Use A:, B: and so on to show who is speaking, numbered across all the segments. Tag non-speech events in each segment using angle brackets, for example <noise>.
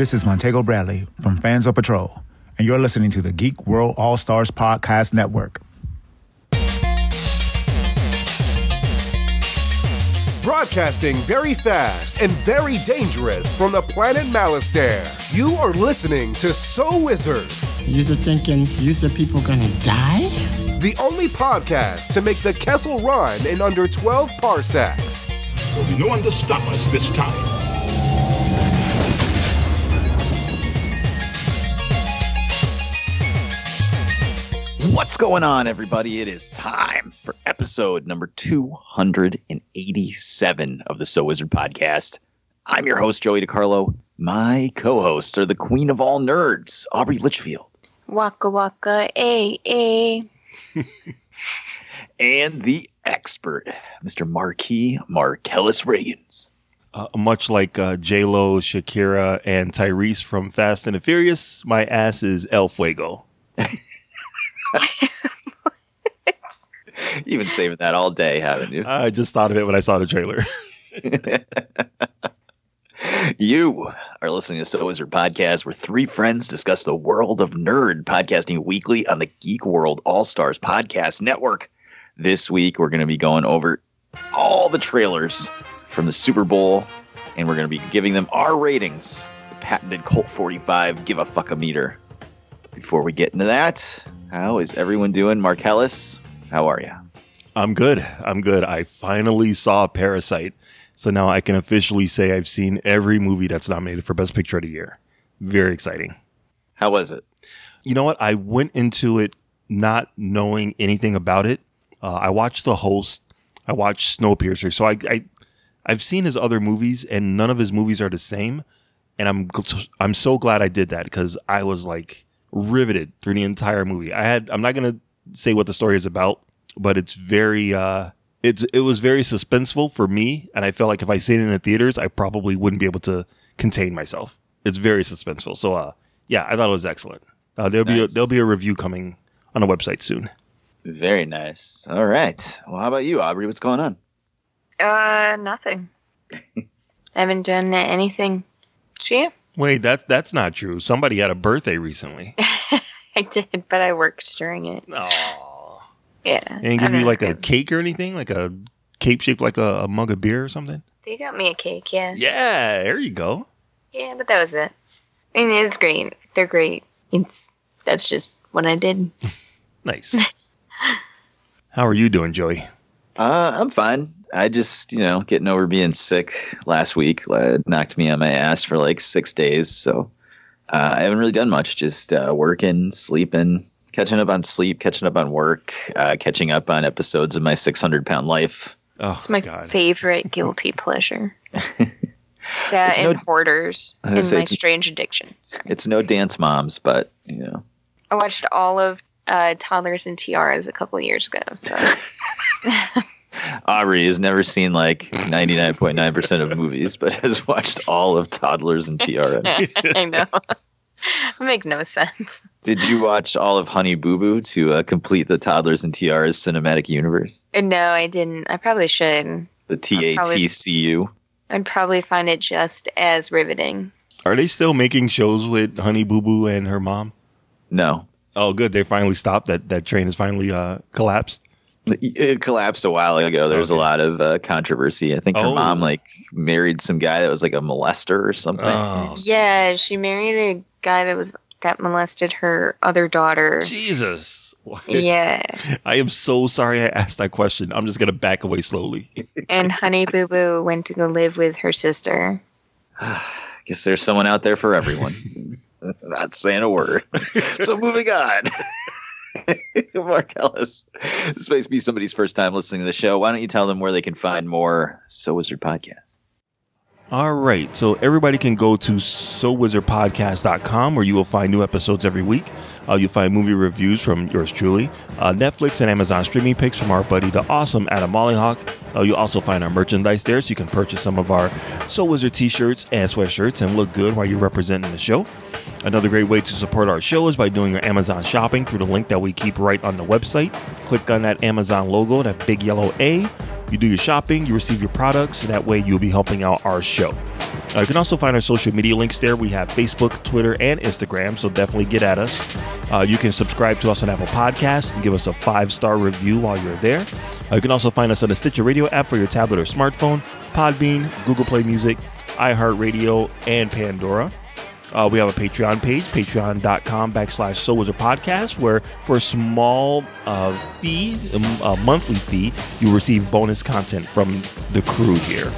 A: This is Montego Bradley from Fans of Patrol, and you're listening to the Geek World All Stars Podcast Network.
B: Broadcasting very fast and very dangerous from the planet Malastare. You are listening to So Wizard,
C: You're thinking, you said people gonna die?
B: the only podcast to make the Kessel run in under 12 parsecs.
D: There'll be no one to stop us this time.
E: What's going on, everybody? It is time for episode number 287 of the So Wizard podcast. I'm your host, Joey DiCarlo. My co hosts are the queen of all nerds, Aubrey Litchfield,
F: Waka waka, a <laughs> a.
E: and the expert, Mr. Marquis Marcellus Reagans.
G: Uh, much like uh, J Lo, Shakira, and Tyrese from Fast and the Furious, my ass is El Fuego. <laughs>
E: You've been saving that all day, haven't you?
G: I just thought of it when I saw the trailer. <laughs>
E: You are listening to So Wizard Podcast, where three friends discuss the world of nerd, podcasting weekly on the Geek World All Stars Podcast Network. This week, we're going to be going over all the trailers from the Super Bowl, and we're going to be giving them our ratings. The patented Colt 45 Give a Fuck a Meter. Before we get into that, how is everyone doing? Marcellus, how are you?
G: I'm good. I'm good. I finally saw Parasite. So now I can officially say I've seen every movie that's nominated for Best Picture of the Year. Very exciting.
E: How was it?
G: You know what? I went into it not knowing anything about it. Uh, I watched The Host. I watched Snowpiercer. So I, I, I've seen his other movies, and none of his movies are the same. And I'm I'm so glad I did that because I was like riveted through the entire movie. I had I'm not gonna say what the story is about, but it's very uh, it's it was very suspenseful for me, and I felt like if I seen it in the theaters, I probably wouldn't be able to contain myself. It's very suspenseful. So uh, yeah, I thought it was excellent. Uh, there'll be a, there'll be a review coming on a website soon.
E: Very nice. All right. Well, how about you, Aubrey? What's going on?
F: Uh, nothing. <laughs> I haven't done anything. She,
G: Wait, that's that's not true. Somebody had a birthday recently. <laughs>
F: I did, but I worked during it.
G: Oh,
F: Yeah.
G: and give you like a cake or anything, like a cape shaped like a, a mug of beer or something.
F: They got me a cake, yeah.
G: Yeah, there you go.
F: Yeah, but that was it. I mean, it's great. They're great. It's that's just what I did. <laughs>
G: Nice. How are you doing, Joey?
E: Uh, I'm fine. I just, you know, getting over being sick last week uh, knocked me on my ass for like six days. So uh, I haven't really done much. Just uh, working, sleeping, catching up on sleep, catching up on work, uh, catching up on episodes of my 600 pound life.
G: Oh
F: It's my
G: God.
F: favorite guilty pleasure. <laughs> That
E: It's
F: and
E: no-
F: hoarders
E: I
F: in my strange addiction. Sorry.
E: It's no dance moms, but you know,
F: I watched all of uh, Toddlers and Tiaras a couple years ago. So <laughs>
E: Aubrey has never seen like 99.9% of movies, but has watched all of Toddlers and Tiara. <laughs>
F: I know. Make no sense.
E: Did you watch all of Honey Boo Boo to uh, complete the Toddlers and Tiaras cinematic universe?
F: Uh, No, I didn't. I probably should.
E: The TATCU?
F: I'd probably find it just as riveting.
G: Are they still making shows with Honey Boo Boo and her mom?
E: No.
G: Oh, good. They finally stopped. That that train has finally uh, collapsed.
E: It collapsed a while ago. There was a lot of uh, controversy. I think her
G: Oh.
E: mom like married some guy that was like a molester or something.
G: Oh,
F: yeah, she married a guy that was that molested her other daughter.
G: Jesus.
F: yeah,
G: I am so sorry I asked that question. I'm just gonna back away slowly.
F: and Honey Boo Boo went to go live with her sister.
E: I <sighs> guess there's someone out there for everyone. <laughs> <laughs> Not saying a word. <laughs> so moving on. <laughs> Marcellus. This may be somebody's first time listening to the show. Why don't you tell them where they can find more So Wizard podcast?
G: All right. So everybody can go to SoWizardPodcast.com where you will find new episodes every week. Uh, you'll find movie reviews from yours truly, uh, Netflix and Amazon streaming picks from our buddy, the awesome Adam Mollyhawk. Uh, you'll also find our merchandise there, so you can purchase some of our So Wizard t-shirts and sweatshirts and look good while you're representing the show. Another great way to support our show is by doing your Amazon shopping through the link that we keep right on the website. Click on that Amazon logo, that big yellow A, You do your shopping, you receive your products, that way you'll be helping out our show. Uh, you can also find our social media links there. We have Facebook, Twitter, and Instagram, so definitely get at us. Uh, you can subscribe to us on Apple Podcasts and give us a five star review while you're there. Uh, you can also find us on the Stitcher Radio app for your tablet or smartphone, Podbean, Google Play Music, iHeartRadio, and Pandora. Uh, we have a Patreon page, patreon.com backslash So Wizard Podcast, where for a small uh, fee, um, a monthly fee, you receive bonus content from the crew here.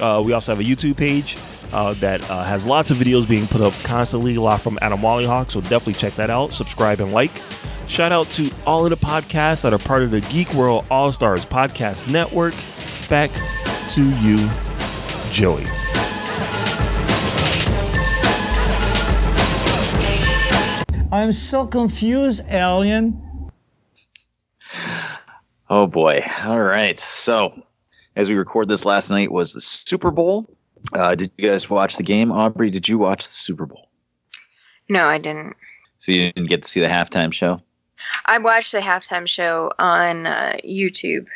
G: Uh, we also have a YouTube page uh, that uh, has lots of videos being put up constantly, a lot from Adam Wallyhawk, so definitely check that out. Subscribe and like. Shout out to all of the podcasts that are part of the Geek World All Stars Podcast Network. Back to you, Joey.
H: I'm so confused, alien.
E: Oh boy. All right. So, as we record this last night was the Super Bowl. Uh, did you guys watch the game? Aubrey, did you watch the Super Bowl?
F: No, I didn't.
E: So you didn't get to see the halftime show?
F: I watched the halftime show on uh, YouTube.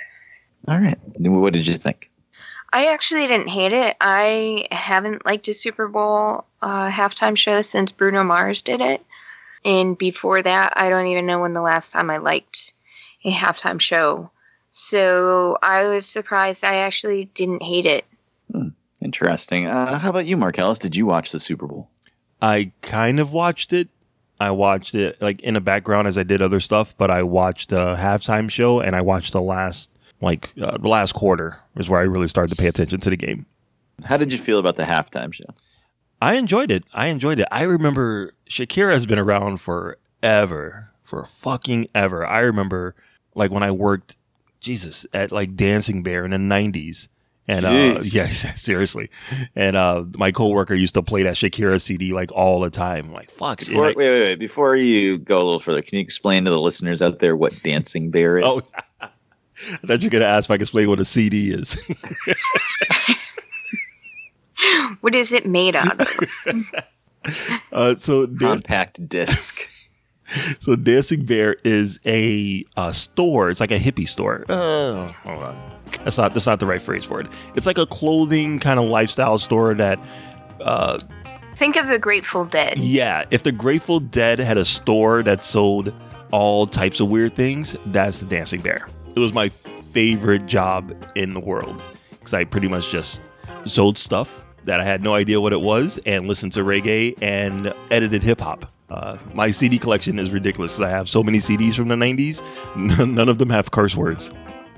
E: All right. What did you think?
F: I actually didn't hate it. I haven't liked a Super Bowl uh, halftime show since Bruno Mars did it. And before that, I don't even know when the last time I liked a halftime show. So I was surprised I actually didn't hate it.
E: Hmm, interesting. Uh, how about you, Marcellus? Did you watch the Super Bowl?
G: I kind of watched it. I watched it like in the background as I did other stuff, but I watched the halftime show and I watched the last like uh, the last quarter is where I really started to pay attention to the game.
E: How did you feel about the halftime show?
G: I enjoyed it. I enjoyed it. I remember Shakira has been around forever, for fucking ever. I remember like when I worked, Jesus, at like Dancing Bear in the '90s, and uh, <laughs> yes, seriously. And uh, my coworker used to play that Shakira CD like all the time. Like fuck.
E: Before, wait, wait, wait. Before you go a little further, can you explain to the listeners out there what Dancing Bear is?
G: Oh, <laughs> I thought you were gonna ask if I could explain what a CD is. <laughs> <laughs>
F: what is it made out of? <laughs>
G: uh, so Dan-
E: compact disc. <laughs>
G: so Dancing Bear is a uh, store. It's like a hippie store. Uh, hold on. That's not that's not the right phrase for it. It's like a clothing kind of lifestyle store that. Uh,
F: Think of the Grateful Dead.
G: yeah, if the Grateful Dead had a store that sold all types of weird things, that's the Dancing Bear. It was my favorite job in the world because I pretty much just sold stuff that I had no idea what it was and listened to reggae and edited hip hop. Uh, my CD collection is ridiculous because I have so many CDs from the 90s. <laughs> None of them have curse words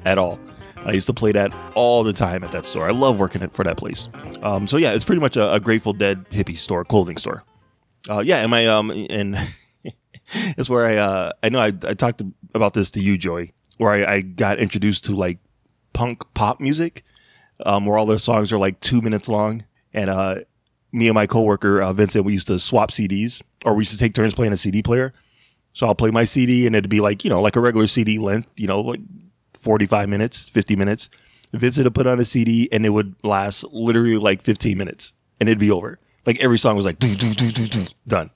G: at all. I used to play that all the time at that store. I love working for that place. Um, so yeah, it's pretty much a, a Grateful Dead hippie store, clothing store. Uh, yeah, and my um, and <laughs> it's where I uh, I know I, I talked about this to you, Joy, where I, I got introduced to like punk pop music, um, where all their songs are like two minutes long, and uh, me and my coworker uh, Vincent, we used to swap CDs, or we used to take turns playing a CD player. So I'll play my CD, and it'd be like you know like a regular CD length, you know like forty five minutes, fifty minutes. Vincent would put on a CD, and it would last literally like fifteen minutes, and it'd be over. Like every song was like doo, doo, doo, done.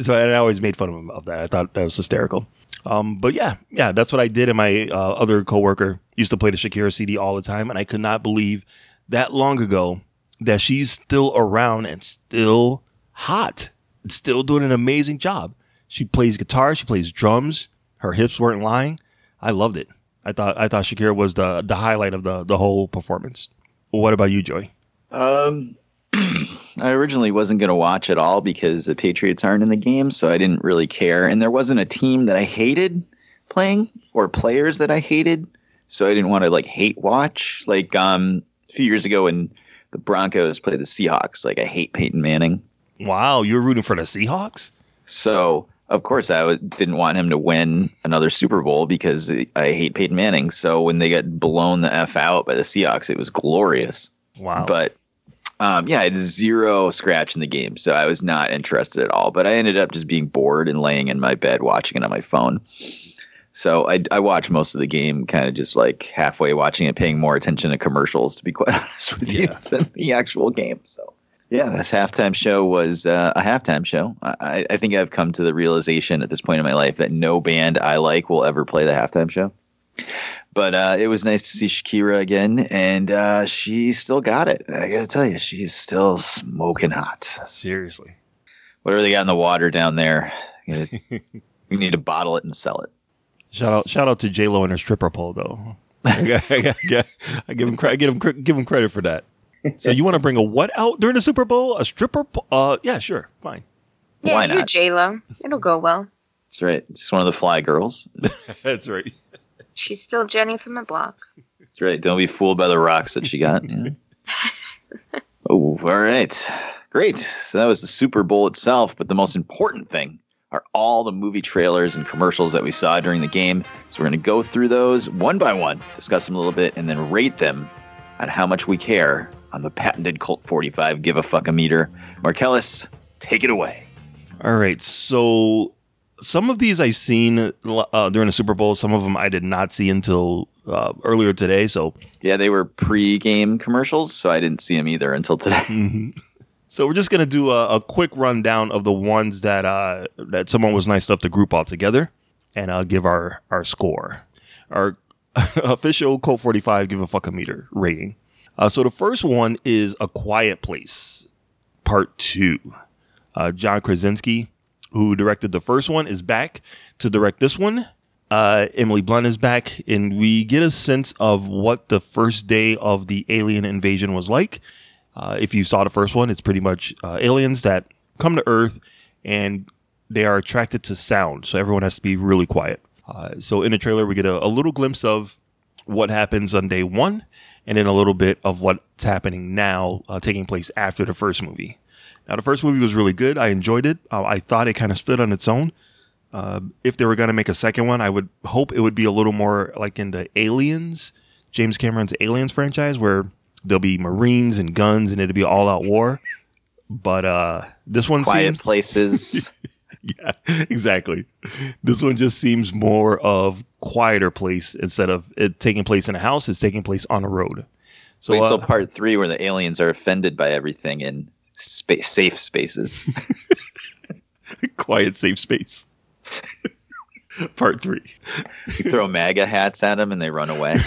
G: So I always made fun of him of that. I thought that was hysterical. Um, but yeah, yeah, that's what I did. And my uh, other coworker used to play the Shakira CD all the time, and I could not believe that long ago that she's still around and still hot, and still doing an amazing job. She plays guitar, she plays drums. Her hips weren't lying. I loved it. I thought I thought Shakira was the the highlight of the the whole performance. What about you, Joy?
E: Um, <clears throat> I originally wasn't going to watch at all because the Patriots aren't in the game, so I didn't really care. And there wasn't a team that I hated playing or players that I hated, so I didn't want to like hate watch. Like um, a few years ago when the Broncos play the Seahawks, like I hate Peyton Manning,
G: Wow, you're rooting for the Seahawks?
E: so of course I didn't want him to win another Super Bowl because I hate Peyton Manning. So when they got blown the f out by the Seahawks, it was glorious.
G: Wow.
E: But um, yeah, I had zero scratch in the game, so I was not interested at all. But I ended up just being bored and laying in my bed watching it on my phone. So I, I watched most of the game, kind of just like halfway watching it, paying more attention to commercials, to be quite <laughs> honest with you, than the actual game. So yeah, this halftime show was uh, a halftime show. I, I think I've come to the realization at this point in my life that no band I like will ever play the halftime show. But uh, it was nice to see Shakira again, and uh, she still got it. I gotta tell you, she's still smoking hot.
G: Seriously.
E: Whatever they got in the water down there, you we <laughs> need to bottle it and sell it.
G: Shout out, shout out to J Lo and her stripper pole though. I, got- I, I give him, cre- I give him, give him credit for that. So you want to bring a what out during the Super Bowl? A stripper? po- Uh, yeah, sure, fine.
F: Yeah,
E: Why
F: you
E: not?
F: J Lo. It'll go well.
E: That's right. Just one of the fly girls. <laughs>
G: That's right.
F: She's still Jenny from the block.
E: That's right. Don't be fooled by the rocks that she got. Yeah. <laughs> oh, all right. Great. So that was the Super Bowl itself. But the most important thing are all the movie trailers and commercials that we saw during the game. So we're going to go through those one by one, discuss them a little bit, and then rate them on how much we care on the patented Colt 45 Give a Fuck a Meter. Marcellus, take it away.
G: All right. So some of these I've seen uh, during the Super Bowl. Some of them I did not see until uh, earlier today. So
E: Yeah, they were pre game commercials, so I didn't see them either until today. <laughs>
G: So we're just gonna do a, a quick rundown of the ones that uh, that someone was nice enough to group all together, and I'll give our our score, our <laughs> official Colt Forty Five give a fuck a meter rating. Uh, so the first one is A Quiet Place, Part Two. Uh, John Krasinski, who directed the first one, is back to direct this one. Uh, Emily Blunt is back, and we get a sense of what the first day of the alien invasion was like. Uh, if you saw the first one, it's pretty much uh, aliens that come to Earth and they are attracted to sound. So everyone has to be really quiet. Uh, so in the trailer, we get a, a little glimpse of what happens on day one and then a little bit of what's happening now, uh, taking place after the first movie. Now, the first movie was really good. I enjoyed it. Uh, I thought it kind of stood on its own. If they were going to make a second one, I would hope it would be a little more like in the Aliens, James Cameron's Aliens franchise, where there'll be Marines and guns and it'll be all out war. But uh, this one
E: Quiet
G: seems
E: places. <laughs>
G: yeah, exactly. This one just seems more of quieter place instead of it taking place in a house. It's taking place on a road. So
E: Wait until
G: uh,
E: part three where the aliens are offended by everything in spa- safe spaces. <laughs> <laughs>
G: quiet, safe space. Part three.
E: You throw MAGA hats at them and they run away.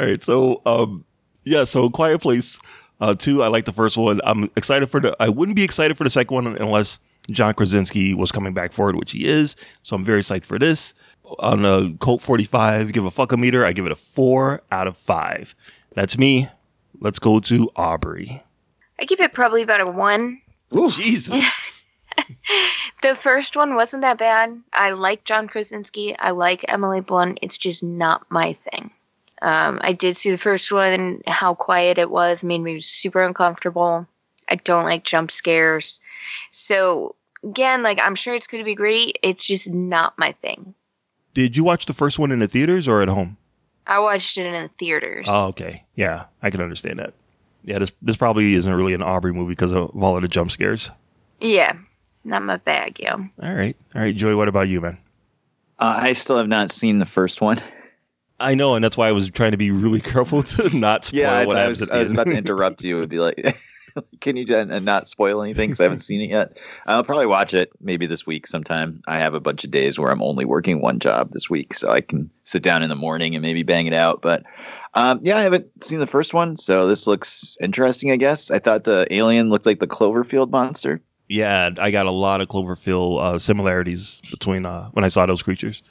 G: All right, so um, yeah, so Quiet Place uh, two. I like the first one. I'm excited for the. I wouldn't be excited for the second one unless John Krasinski was coming back for it, which he is. So I'm very psyched for this. On a Colt 45, give a fuck a meter. I give it a four out of five. That's me. Let's go to Aubrey.
F: I give it probably about a one.
G: Jesus. <laughs>
F: The first one wasn't that bad. I like John Krasinski. I like Emily Blunt. It's just not my thing. Um, I did see the first one and how quiet it was made me super uncomfortable. I don't like jump scares. So again, like I'm sure it's going to be great. It's just not my thing.
G: Did you watch the first one in the theaters or at home?
F: I watched it in the theaters.
G: Oh, okay. Yeah, I can understand that. Yeah, this this probably isn't really an Aubrey movie because of all of the jump scares.
F: Yeah, not my bag, yo.
G: All right, all right, Joey. What about you, man?
E: Uh, I still have not seen the first one. <laughs>
G: I know, and that's why I was trying to be really <laughs> careful to not spoil
E: Yeah, I,
G: what
E: I
G: happens
E: was, I was about to <laughs> interrupt you. It'd be like, <laughs> can you uh, not spoil anything? Because I haven't seen it yet. I'll probably watch it maybe this week sometime. I have a bunch of days where I'm only working one job this week, so I can sit down in the morning and maybe bang it out. But um, yeah, I haven't seen the first one, so this looks interesting. I guess I thought the alien looked like the Cloverfield monster.
G: yeah, I got a lot of Cloverfield uh, similarities between uh, when I saw those creatures.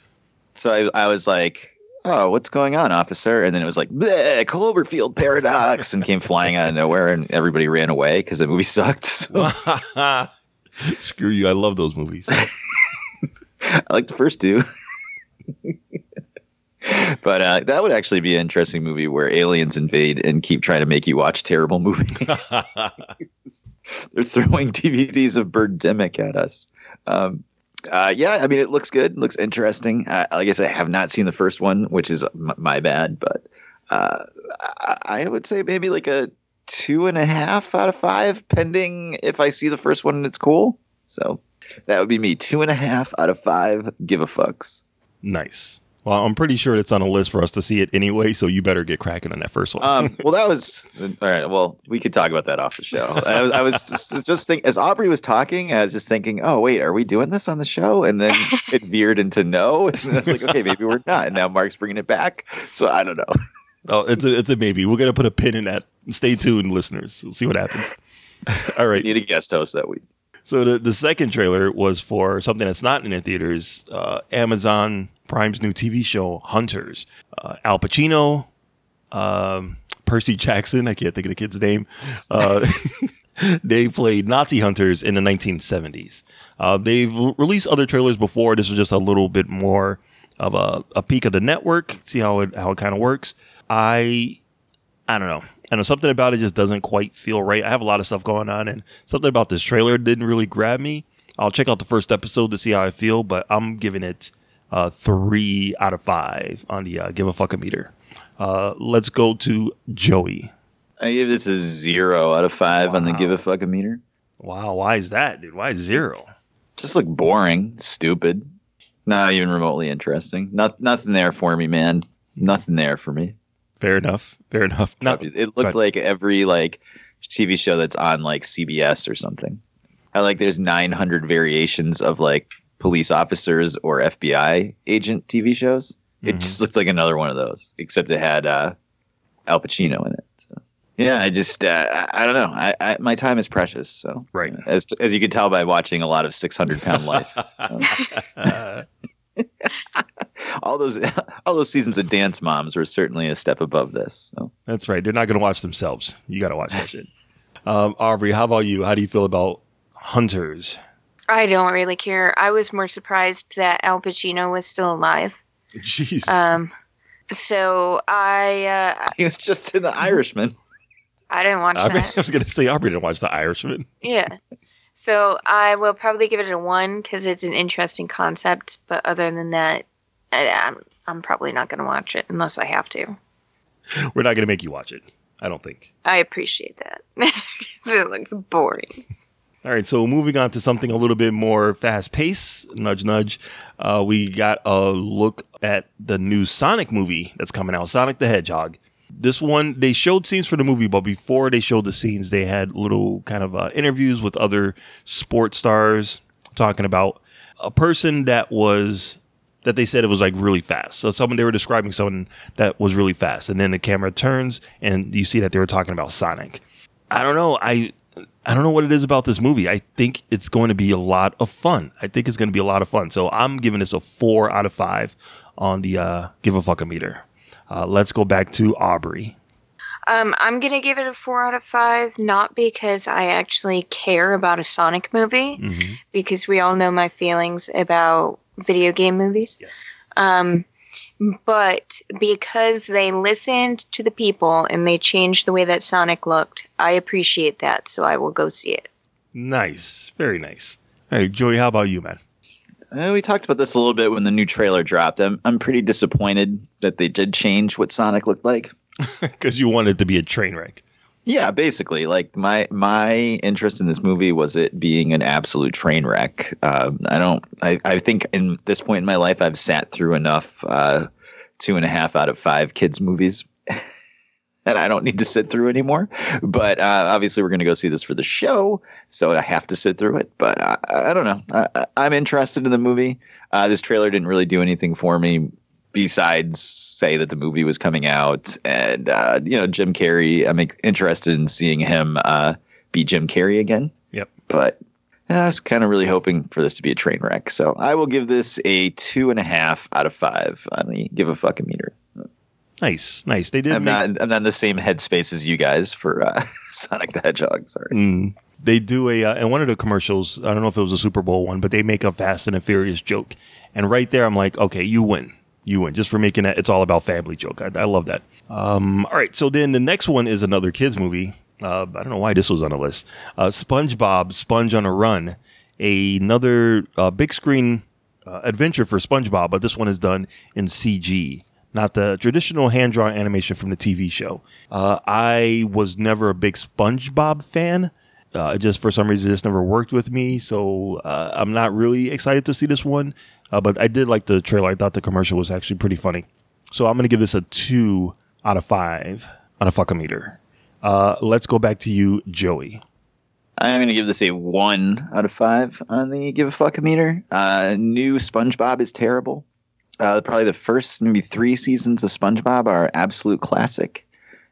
E: So I, I was like, "Oh, what's going on, officer?" And then it was like, "Bleh, "Cloverfield paradox," and came flying out of nowhere, and everybody ran away because the movie <laughs> sucked. So <laughs>
G: Screw you! I love those movies. <laughs>
E: I like the first two. but uh, that would actually be an interesting movie where aliens invade and keep trying to make you watch terrible movies. They're throwing DVDs of Birdemic at us. Um, uh, yeah, I mean, it looks good. looks interesting. Uh, like I said, I have not seen the first one, which is m- my bad. But uh, I-, I would say maybe like a two and a half out of five, pending if I see the first one and it's cool. So that would be me. Two and a half out of five give a fucks.
G: nice. Well, I'm pretty sure it's on a list for us to see it anyway, so you better get cracking on that first one.
E: Um, well, that was all right. Well, we could talk about that off the show. I was, I was just, just think as Aubrey was talking, I was just thinking, oh wait, are we doing this on the show? And then <laughs> it veered into no, and I was like, okay, maybe we're not. And now Mark's bringing it back, so I don't know.
G: oh, it's a it's a maybe. We're gonna put a pin in that. Stay tuned, listeners. We'll see what happens. <laughs> All right.
E: We need a guest host that week.
G: So the the second trailer was for something that's not in the theaters. Uh, Amazon Prime's new TV show Hunters. Uh, Al Pacino, um, Percy Jackson. I can't think of the kid's name. Uh, <laughs> they played Nazi hunters in the 1970s. Uh, they've released other trailers before. This was just a little bit more of a, a peek of the network. See how it how it kind of works. I I don't know. I know something about it just doesn't quite feel right. I have a lot of stuff going on, and something about this trailer didn't really grab me. I'll check out the first episode to see how I feel, but I'm giving it uh, three out of five on the uh, give a fuck a meter. Uh, let's go to Joey.
E: I give this a zero out of five on the give a fuck a meter.
G: Wow, why is that, dude? Why zero?
E: Just look boring, stupid, not even remotely interesting. Not nothing there for me, man. Nothing there for me.
G: Fair enough. Fair enough. Not,
E: it looked like every like TV show that's on like CBS or something. I like there's 900 variations of like police officers or FBI agent TV shows. It
G: Mhm.
E: just looked like another one of those, except it had uh, Al Pacino in it. So. Yeah, I just uh, I, don't know. I, I my time is precious. So
G: Right.
E: as as you can tell by watching a lot of 600 Pound Life, <laughs>
G: Uh, <laughs> <laughs>
E: all those <laughs> all those seasons of Dance Moms were certainly a step above this. So.
G: that's right. They're not going to watch themselves. You got to watch that shit. Um, Aubrey, how about you? How do you feel about Hunters?
F: I don't really care. I was more surprised that Al Pacino was still alive.
G: Jeez.
F: Um, so I uh,
E: He was just in The Irishman.
F: I didn't watch
G: Aubrey,
F: that.
G: I <laughs> was going to say Aubrey didn't watch The Irishman.
F: Yeah. So I will probably give it a one because it's an interesting concept. But other than that, I, I'm I'm probably not going to watch it unless I have to.
G: We're not going to make you watch it. I don't think.
F: I appreciate that. <laughs> it looks boring.
G: All right, so moving on to something a little bit more fast paced, nudge, nudge. Uh, we got a look at the new Sonic movie that's coming out, Sonic the Hedgehog. This one, they showed scenes for the movie, but before they showed the scenes, they had little kind of uh, interviews with other sports stars talking about a person that was that they said it was like really fast. So someone they were describing someone that was really fast, and then the camera turns and you see that they were talking about Sonic. I don't know. I I don't know what it is about this movie. I think it's going to be a lot of fun. I think it's going to be a lot of fun. So I'm giving this a four out of five on the uh, give a fuck a meter. Uh, let's go back to Aubrey.
F: Um, I'm gonna give it a four out of five, not because I actually care about a Sonic movie,
G: Mm-hmm.
F: because we all know my feelings about video game movies.
G: Yes.
F: Um, but because they listened to the people and they changed the way that Sonic looked, I appreciate that. So I will go see it.
G: Nice. Very nice. Hey, Joey, how about you, man?
E: Uh, we talked about this a little bit when the new trailer dropped. I'm I'm pretty disappointed that they did change what Sonic looked like. <laughs>
G: Because you wanted to be a train wreck.
E: Yeah, basically, like my my interest in this movie was it being an absolute train wreck. Um, I don't. I, I think in this point in my life, I've sat through enough uh, two and a half out of five kids movies, and I don't need to sit through anymore. But uh, obviously, we're going to go see this for the show, so I have to sit through it. But I, I don't know. I, I'm interested in the movie. Uh, this trailer didn't really do anything for me besides say that the movie was coming out and uh, you know Jim Carrey. I'm interested in seeing him uh, be Jim Carrey again.
G: Yep.
E: But I was kind of really hoping for this to be a train wreck. So I will give this a two and a half out of five on the give a fucking meter.
G: Nice, nice. They did.
E: I'm
G: make-
E: not I'm not in the same headspace as you guys for uh, <laughs> Sonic the Hedgehog. Sorry.
G: Mm, they do a uh, in one of the commercials. I don't know if it was a Super Bowl one, but they make a Fast and the Furious joke, and right there, I'm like, okay, you win, you win, just for making that. It's all about family joke. I, I love that. Um, all right, so then the next one is another kids movie. Uh, I don't know why this was on the list. Uh, SpongeBob, Sponge on a Run, another uh, big screen uh, adventure for SpongeBob, but this one is done in CG, not the traditional hand drawn animation from the TV show. Uh, I was never a big SpongeBob fan, Uh, just for some reason, this never worked with me, so uh, I'm not really excited to see this one. Uh, but I did like the trailer. I thought the commercial was actually pretty funny. So I'm going to give this a two out of five on a fuckometer. Uh, let's go back to you, Joey.
E: I'm going to give this a one out of five on the give a fuck meter. Uh, new SpongeBob is terrible. Uh, probably the first maybe three seasons of SpongeBob are absolute classic,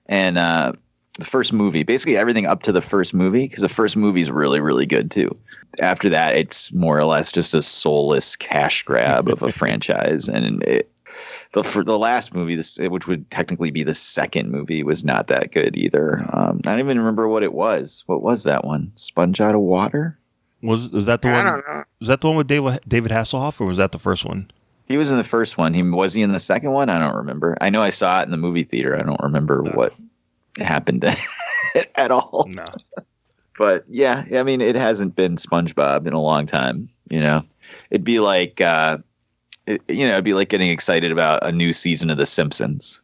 E: and uh, the first movie, basically everything up to the first movie, because the first movie is really really good too. After that, it's more or less just a soulless cash grab of a <laughs> franchise, and it, the for the last movie, this which would technically be the second movie, was not that good either. Um, I don't even remember what it was. What was that one? Sponge out of water.
G: Was was that the
F: I
G: one?
F: don't know.
G: Was that the one with David David Hasselhoff, or was that the first one?
E: He was in the first one. He was he in the second one? I don't remember. I know I saw it in the movie theater. I don't remember what happened <laughs> at all.
G: No.
E: But yeah, I mean, it hasn't been SpongeBob in a long time. You know, it'd be like, uh, it, you know, it'd be like getting excited about a new season of The Simpsons.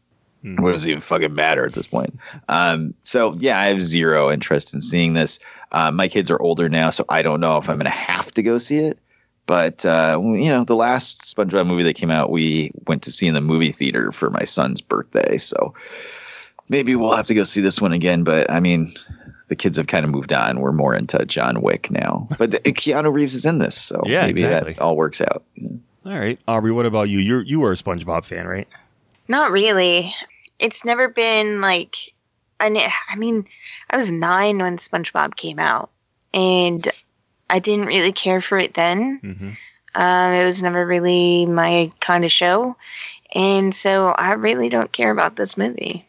E: What does it even fucking matter at this point? Um, so yeah, I have zero interest in seeing this. Uh, my kids are older now, so I don't know if I'm going to have to go see it. But uh, you know, the last SpongeBob movie that came out, we went to see in the movie theater for my son's birthday. So maybe we'll have to go see this one again. But I mean, the kids have kind of moved on. We're more into John Wick now. <laughs> But Keanu Reeves is in this, so
G: Yeah,
E: maybe
G: exactly.
E: that all works out.
G: All right, Aubrey. What about you? You're you were a SpongeBob fan, right?
F: Not really. It's never been like, I, I mean, I was nine when SpongeBob came out, and I didn't really care for it then.
G: Mm-hmm.
F: Um, it was never really my kind of show, and so I really don't care about this movie.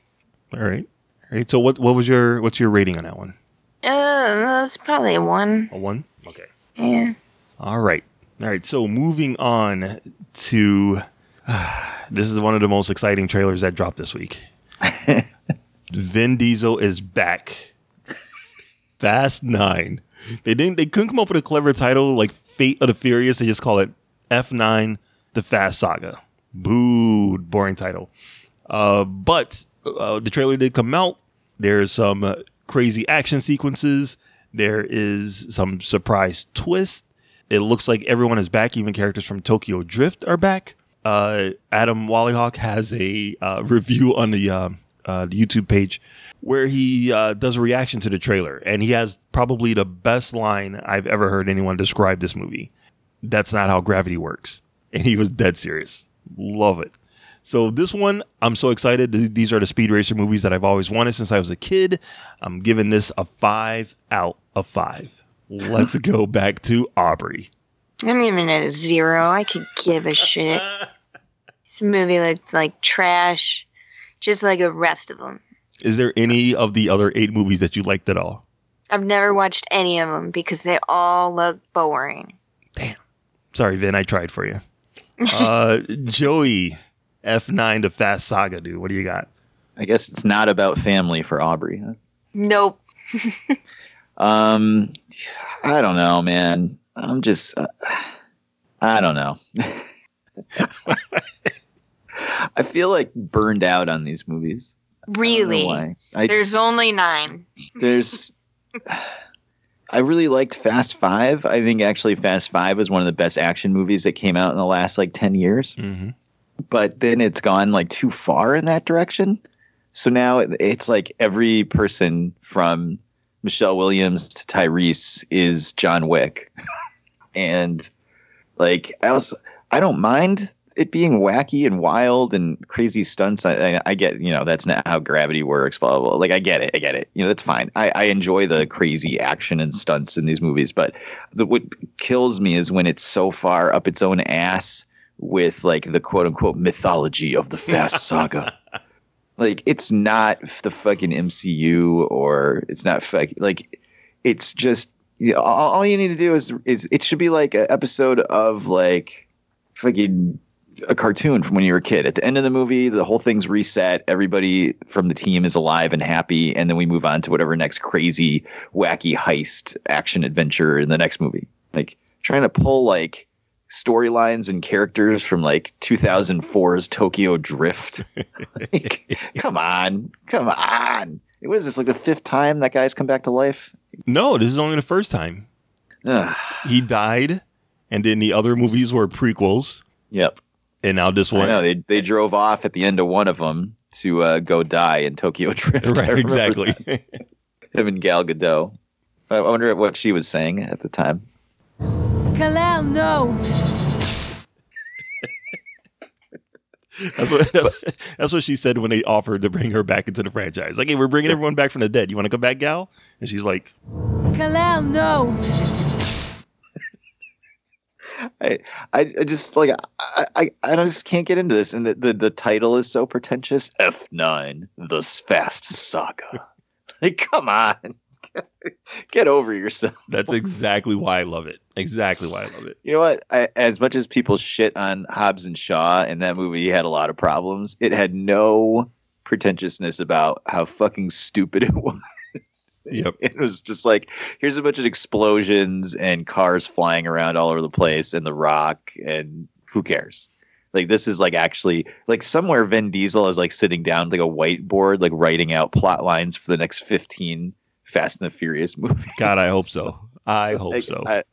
G: All right. All right. So what what was your what's your rating on that one?
F: Uh, it's probably a one.
G: A one. Okay.
F: Yeah.
G: All right. All right. So moving on to <sighs> this is one of the most exciting trailers that dropped this week. <laughs> Vin Diesel is back. Fast Nine. They didn't. They couldn't come up with a clever title like Fate of the Furious. They just call it F Nine: The Fast Saga. Boo! Boring title. Uh, but uh, the trailer did come out. There's some uh, crazy action sequences. There is some surprise twist. It looks like everyone is back. Even characters from Tokyo Drift are back. Uh, Adam Wallyhawk has a uh, review on the, um uh, the YouTube page where he uh, does a reaction to the trailer, and he has probably the best line I've ever heard anyone describe this movie. That's not how gravity works, and he was dead serious. Love it. So this one, I'm so excited. These are the speed racer movies that I've always wanted since I was a kid. I'm giving this a five out of five. Let's <laughs> go back to Aubrey.
F: I'm giving it a zero. I could give a shit. <laughs> This movie looks like trash, just like the rest of them.
G: Is there any of the other eight movies that you liked at all?
F: I've never watched any of them because they all look boring. Damn.
G: Sorry, Vin, I tried for you. Uh, <laughs> Joey, F9 to Fast Saga, dude. What do you got?
E: I guess it's not about family for Aubrey. Huh?
F: Nope. <laughs>
E: Um, I don't know, man. I'm just, uh, I don't know. <laughs> I feel like burned out on these movies. I don't know
F: Really?
E: why. I
F: There's
E: just-
F: only nine. <laughs>
E: there's I really liked Fast Five. I think actually Fast Five was one of the best action movies that came out in the last like ten years.
G: Mm-hmm.
E: But then it's gone like too far in that direction. So now it's like every person from Michelle Williams to Tyrese is John Wick, <laughs> and like I also I don't mind it being wacky and wild and crazy stunts. I, I, I get, you know, that's not how gravity works. Blah, blah blah. Like I get it, I get it. You know, that's fine. I, I enjoy the crazy action and stunts in these movies, but the, what kills me is when it's so far up its own ass with like the quote unquote mythology of the Fast <laughs> Saga. like it's not the fucking MCU or it's not fuck, like it's just you know, all, all you need to do is is it should be like an episode of like fucking a cartoon from when you were a kid. At the end of the movie, the whole thing's reset. Everybody from the team is alive and happy, and then we move on to whatever next crazy, wacky heist action adventure in the next movie. Like trying to pull like storylines and characters from like 2004's Tokyo Drift. <laughs> like, come on, come on. What is this? Like the fifth time that guy's come back to life?
G: No, this is only the first time. He died, and then the other movies were prequels,
E: Yep.
G: And now this
E: I
G: one.
E: know they they drove off at the end of one of them to uh, go die in Tokyo <laughs> Drift.
G: Right, exactly.
E: that. Him and Gal Gadot. I wonder what she was saying at the time.
I: Kal-El, no.
G: That's what that's, that's what she said when they offered to bring her back into the franchise. Like, hey, we're bringing everyone back from the dead. You want to come back, Gal? And she's like,
I: Kal-El, no.
E: I, I, I just like I, I, I just can't get into this, and the, the, the title is so pretentious. F nine, the Fast Saga. <laughs> like, come on, <laughs> get over yourself.
G: "That's exactly why I love it. Exactly why I love it."
E: You know what? I, as much as people shit on Hobbs and Shaw, and that movie had a lot of problems, it had no pretentiousness about how fucking stupid it <laughs> was.
G: Yep. <laughs>
E: It was just like, here's a bunch of explosions and cars flying around all over the place and The Rock, and who cares? Like, this is like actually, like, somewhere Vin Diesel is like sitting down like a whiteboard, like writing out plot lines for the next 15 Fast and the Furious <laughs> movies.
G: God, I hope so. I hope
E: Like,
G: so.
E: I,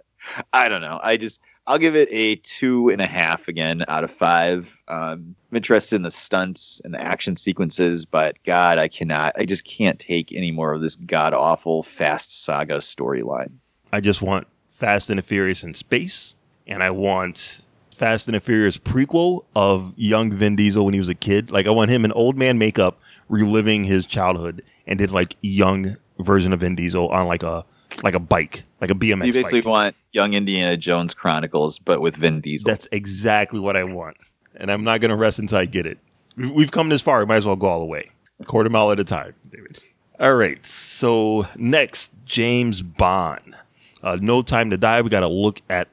E: I don't know. I just I'll give it a two and a half again out of five. Um, I'm interested in the stunts and the action sequences, but God, I cannot. I just can't take any more of this god awful fast saga storyline.
G: I just want Fast and the Furious in space, and I want Fast and the Furious prequel of young Vin Diesel when he was a kid. Like I want him in old man makeup, reliving his childhood, and did like young version of Vin Diesel on like a like a bike, like a BMX.
E: you basically
G: bike.
E: want Young Indiana Jones Chronicles, but with Vin Diesel.
G: That's exactly what I want, and I'm not going to rest until I get it. We've come this far; we might as well go all the way, quarter mile at a time, David. All right. So next, James Bond. Uh, no Time to Die. We got to look at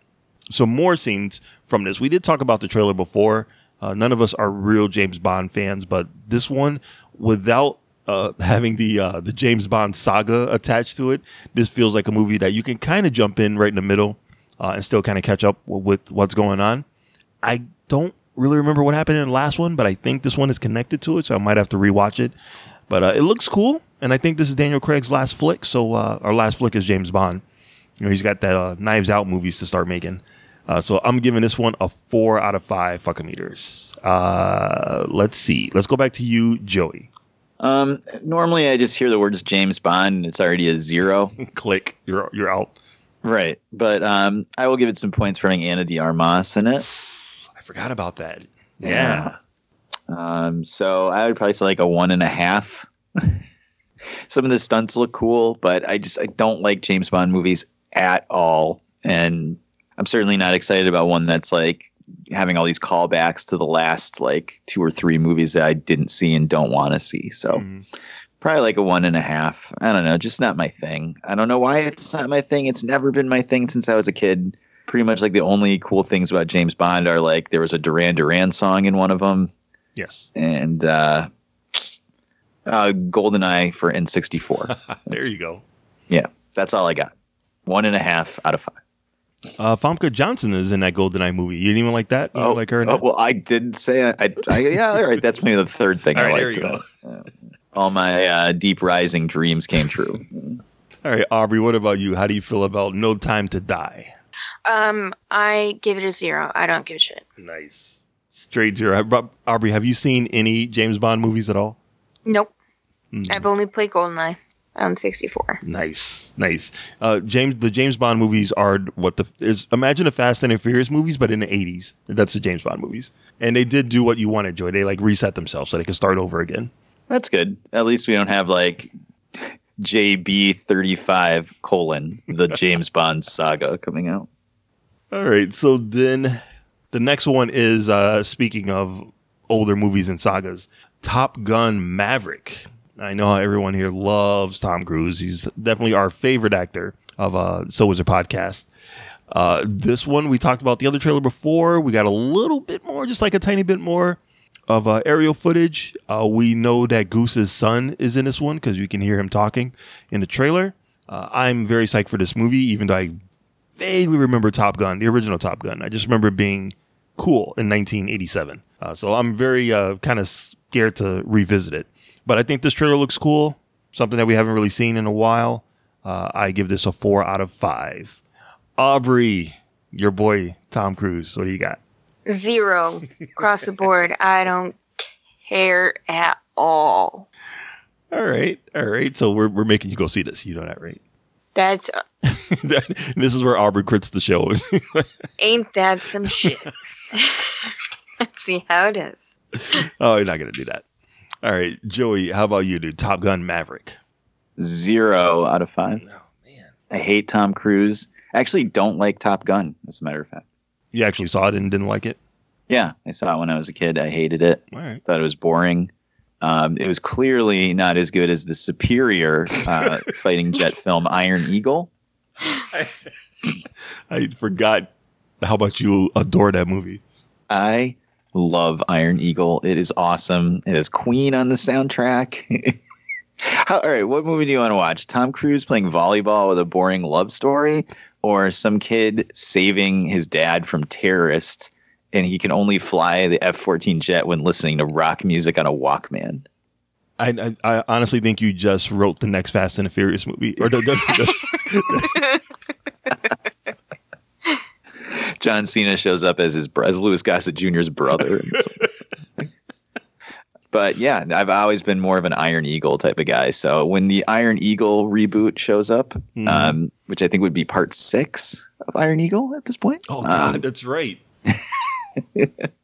G: some more scenes from this. We did talk about the trailer before. Uh, none of us are real James Bond fans, but this one, without uh, having the uh, the James Bond saga attached to it, this feels like a movie that you can kind of jump in right in the middle uh, and still kind of catch up w- with what's going on. I don't really remember what happened in the last one, but I think this one is connected to it, so I might have to rewatch it. But uh, it looks cool, and I think this is Daniel Craig's last flick. So uh, our last flick is James Bond. You know, he's got that uh, Knives Out movies to start making. Uh, so I'm giving this one a four out of five fucking meters. Uh, let's see. Let's go back to you, Joey.
E: Um, normally, I just hear the words James Bond, and it's already a zero. <laughs>
G: Click. You're you're out.
E: right, but um, I will give it some points for having Ana de Armas in it. <sighs>
G: I forgot about that. Yeah.
E: Um, so I would probably say like a one and a half. <laughs> Some of the stunts look cool, but I just I don't like James Bond movies at all, and I'm certainly not excited about one that's like having all these callbacks to the last like two or three movies that I didn't see and don't want to see. So
G: Mhm.
E: probably like a one and a half. I don't know, just not my thing. I don't know why it's not my thing. It's never been my thing since I was a kid. Pretty much like the only cool things about James Bond are like there was a Duran Duran song in one of them
G: Yes.
E: and uh, uh, GoldenEye for N64. <laughs>
G: There you go.
E: yeah, that's all I got. One and a half out of five.
G: Uh, Famke Janssen is in that GoldenEye movie. You didn't even like that? You didn't like her?
E: oh, well, I didn't say I, I, I. Yeah, all right. That's maybe the third thing
G: All
E: I
G: right,
E: liked.
G: there you
E: about it. Uh, all my uh, deep rising dreams came true. <laughs>
G: All right, Aubrey. What about you? How do you feel about No Time to Die?
F: Um, I give it a zero. I don't give a shit.
G: Nice. Straight zero. Have- Aubrey, have you seen any James Bond movies at all?
F: Nope.
G: Mm.
F: I've only played GoldenEye on 64.
G: Nice, nice. Uh, James, the James Bond movies are what the is. Imagine the Fast and the Furious movies, but in the eighties. That's the James Bond movies, and they did do what you wanted, Joy. They like reset themselves so they could start over again.
E: That's good. At least we don't have like JB thirty five colon the <laughs> James Bond saga coming out.
G: All right, so then the next one is uh, speaking of older movies and sagas, Top Gun Maverick. I know everyone here loves Tom Cruise. He's definitely our favorite actor of uh, So a Podcast. Uh, this one we talked about the other trailer before. We got a little bit more, just like a tiny bit more of uh, aerial footage. Uh, we know that Goose's son is in this one because you can hear him talking in the trailer. Uh, I'm very psyched for this movie, even though I vaguely remember Top Gun, the original Top Gun. I just remember being cool in 1987. Uh, so I'm very uh, kind of scared to revisit it. But I think this trailer looks cool. something that we haven't really seen in a while. Uh, I give this a four out of five. Aubrey, your boy Tom Cruise. What do you got?
F: Zero across the board. I don't care at all.
G: All right, all right. So we're we're making you go see this. You know that, right?
F: That's <laughs>
G: this is where Aubrey quits the show. <laughs>
F: ain't that some shit? <laughs> Let's see how it is.
G: oh, you're not gonna do that. All right, Joey. How about you, dude? Top Gun Maverick.
E: Zero out of five. Oh man, I hate Tom Cruise. I actually don't like Top Gun. As a matter of fact.
G: You actually saw it and didn't like it?
E: Yeah, I saw it when I was a kid. I hated it.
G: All right.
E: Thought it was boring. Um, it was clearly not as good as the superior uh, <laughs> fighting jet film Iron Eagle.
G: I, I forgot how much you adore that movie.
E: I love Iron Eagle. It is awesome. It has Queen on the soundtrack. <laughs> How, all right, what movie do you want to watch? Tom Cruise playing volleyball with a boring love story, or some kid saving his dad from terrorists, and he can only fly the F fourteen jet when listening to rock music on a Walkman.
G: I, I, I honestly think you just wrote the next Fast and the Furious movie, or the, the,
E: the John Cena shows up as his as Louis Gossett Jr.'s brother. <laughs> but yeah, I've always been more of an Iron Eagle type of guy. So when the Iron Eagle reboot shows up, mm-hmm. um, which I think would be part six of Iron Eagle at this point.
G: Oh God, um, that's right. <laughs>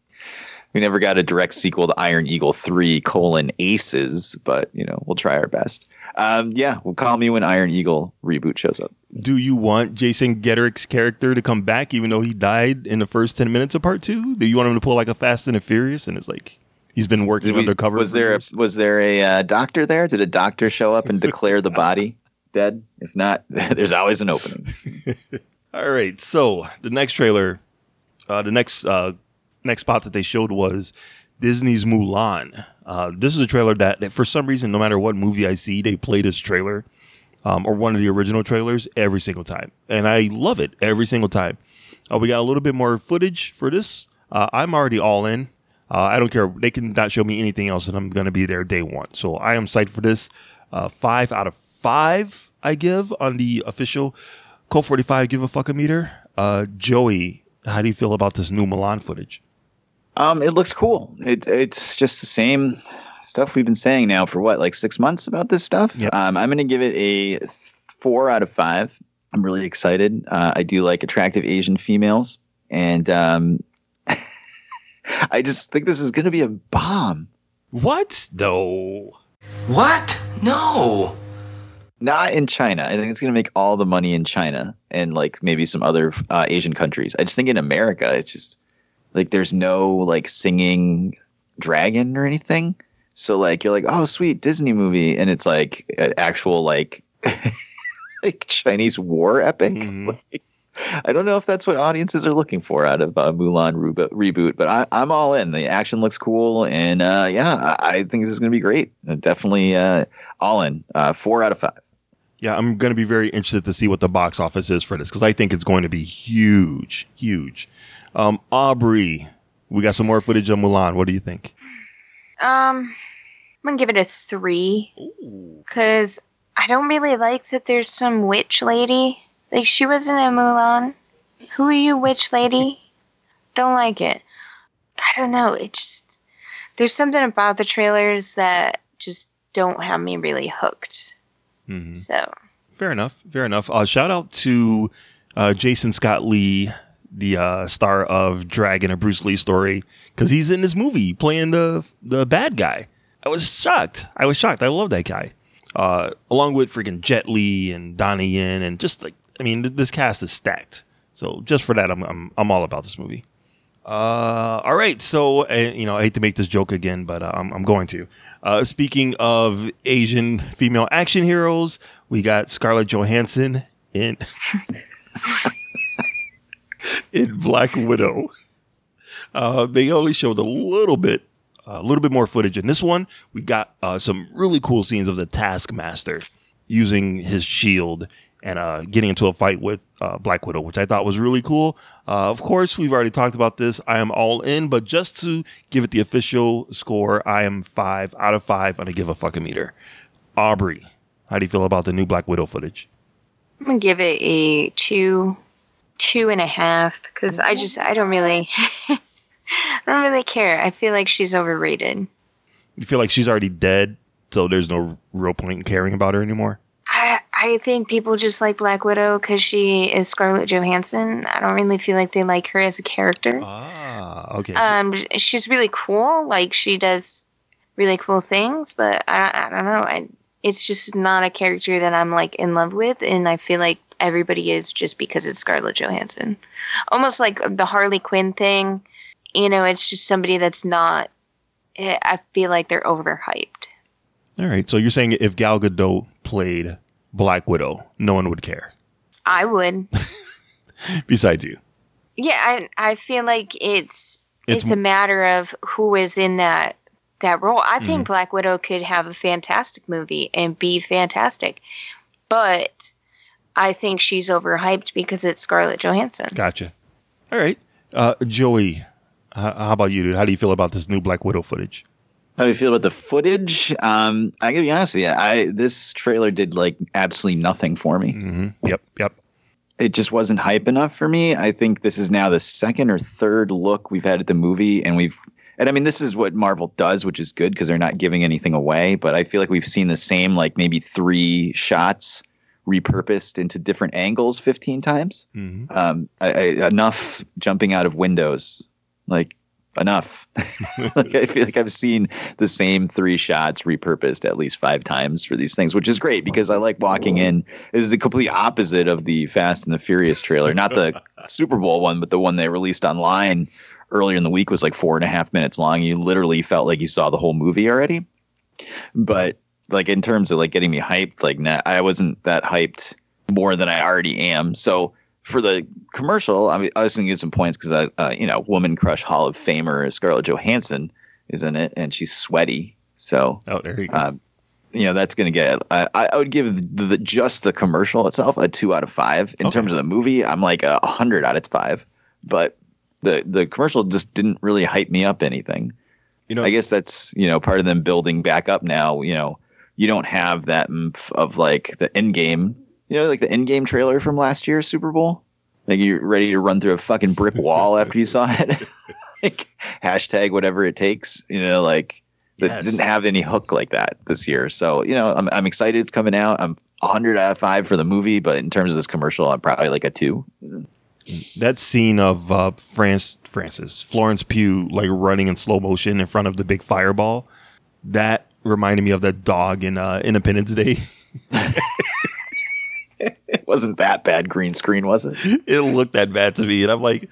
E: we never got a direct sequel to Iron Eagle three colon Aces, but you know we'll try our best. Um, yeah, well, call me when Iron Eagle reboot shows up.
G: Do you want Jason Gedrick's character to come back, even though he died in the first ten minutes of part two? Do you want him to pull like a Fast and the Furious, and it's like he's been working we, undercover?
E: Was there a, was there a uh, doctor there? Did a doctor show up and declare the body <laughs> dead? If not, <laughs> there's always an opening. <laughs>
G: All right, so the next trailer, uh, the next uh, next spot that they showed was Disney's Mulan. Uh, this is a trailer that, that, for some reason, no matter what movie I see, they play this trailer um, or one of the original trailers every single time, and I love it every single time. Uh, we got a little bit more footage for this. Uh, I'm already all in. Uh, I don't care. They can not show me anything else, and I'm going to be there day one. So I am psyched for this. Uh, five out of five I give on the official Colt 45 Give a Fuck a Meter. Uh, Joey, how do you feel about this new Mulan footage?
E: Um, it looks cool. It, it's just the same stuff we've been saying now for what, like six months about this stuff.
G: Yep.
E: Um, I'm going to give it a four out of five. I'm really excited. Uh, I do like attractive Asian females, and um, <laughs> I just think this is going to be a bomb.
G: What? No.
J: What? No.
E: Not in China. I think it's going to make all the money in China and like maybe some other uh, Asian countries. I just think in America, it's just like there's no like singing dragon or anything. So like you're like, oh sweet Disney movie, and it's like an actual like <laughs> like Chinese war epic. Mm-hmm. <laughs> Like, I don't know if that's what audiences are looking for out of uh, Mulan rebo- reboot, but I, am all in. The action looks cool, and uh, yeah, I, I, think this is going to be great. Uh, definitely uh, all in. Uh, four out of five.
G: Yeah, I'm going to be very interested to see what the box office is for this because I think it's going to be huge, huge. Um, Aubrey, we got some more footage of Mulan. What do you think?
F: Um, I'm gonna give it a three because I don't really like that. There's some witch lady. Like she wasn't in Mulan. Who are you, witch lady? don't like it. I don't know. It just there's something about the trailers that just don't have me really hooked. Mm-hmm. So
G: fair enough. Fair enough. Uh, shout out to uh, Jason Scott Lee the uh, star of Dragon, a Bruce Lee story, because he's in this movie playing the the bad guy. I was shocked. I was shocked. I love that guy. Uh, along with freaking Jet Li and Donnie Yen, and just like I mean, th- this cast is stacked. So just for that, I'm I'm, I'm all about this movie. Uh, all right, so uh, you know, I hate to make this joke again, but uh, I'm, I'm going to. Uh, speaking of Asian female action heroes, we got Scarlett Johansson in. <laughs> in Black Widow. Uh, they only showed a little bit, a little bit more footage. In this one, we got uh, some really cool scenes of the Taskmaster using his shield and uh, getting into a fight with uh, Black Widow, which I thought was really cool. Uh, of course, we've already talked about this. I am all in, but just to give it the official score, I am five out of five on a give a fucking meter. Aubrey, How do you feel about the new Black Widow footage?
F: I'm gonna give it a two, two and a half because I just I don't really, <laughs> I don't really care. I feel like she's overrated.
G: You feel like she's already dead, so there's no real point in caring about her anymore.
F: I I think people just like Black Widow because she is Scarlett Johansson. I don't really feel like they like her as a character.
G: Ah, okay.
F: Um, she's really cool. Like she does really cool things, but I I don't know. I it's just not a character that I'm like in love with, and I feel like everybody is just because it's Scarlett Johansson. Almost like the Harley Quinn thing. You know, it's just somebody that's not. eh, I feel like they're overhyped.
G: All right. So you're saying if Gal Gadot played Black Widow, no one would care
F: I would. <laughs>
G: besides you.
F: Yeah, I I feel like it's
G: It's
F: it's, a matter of who is in that that role. I
G: Mm-hmm.
F: think Black Widow could have a fantastic movie and be fantastic, but I think she's overhyped because it's Scarlett Johansson.
G: Gotcha. All right. Uh, Joey, h- how about you, dude? How do you feel about this new Black Widow footage?
E: How do you feel about the footage? Um, I gotta be honest with you. I this trailer did like absolutely nothing for me.
G: Mm-hmm. Yep. Yep.
E: It just wasn't hype enough for me. I think this is now the second or third look we've had at the movie, and we've and I mean this is what Marvel does, which is good because they're not giving anything away. But I feel like we've seen the same like maybe three shots repurposed into different angles 15 times.
G: Mm-hmm.
E: Um, I, I, enough jumping out of windows, like enough. <laughs> like I feel like I've seen the same three shots repurposed at least five times for these things, which is great because I like walking in. This is the complete opposite of the Fast and the Furious trailer, not the <laughs> Super Bowl one, but the one they released online earlier in the week was like four and a half minutes long. You literally felt like you saw the whole movie already. But like in terms of like getting me hyped, like nah, I wasn't that hyped more than I already am. So for the commercial, I mean, I was going to get some points because I, uh, you know, Woman Crush Hall of Famer Scarlett Johansson is in it, and she's sweaty. So,
G: oh, there you go.
E: Um, you know, that's going to get. I, I would give the, the just the commercial itself a two out of five. In
G: Okay.
E: terms of the movie, I'm like a hundred out of five. But the the commercial just didn't really hype me up anything.
G: You know,
E: I guess that's you know part of them building back up now. You know, you don't have that of like the end game. You know, like the end game trailer from last year's Super Bowl. Like you're ready to run through a fucking brick wall <laughs> after you saw it. <laughs> like hashtag whatever it takes. You know, like that
G: Yes.
E: didn't have any hook like that this year. So you know, I'm I'm excited it's coming out. I'm 100 out of five for the movie, but in terms of this commercial, I'm probably like a two.
G: that scene of uh, France, Francis, Florence Pugh, like running in slow motion in front of the big fireball, that reminded me of that dog in uh, Independence Day. <laughs>
E: It wasn't that bad green screen, was it?
G: it looked that bad to me, and I'm like,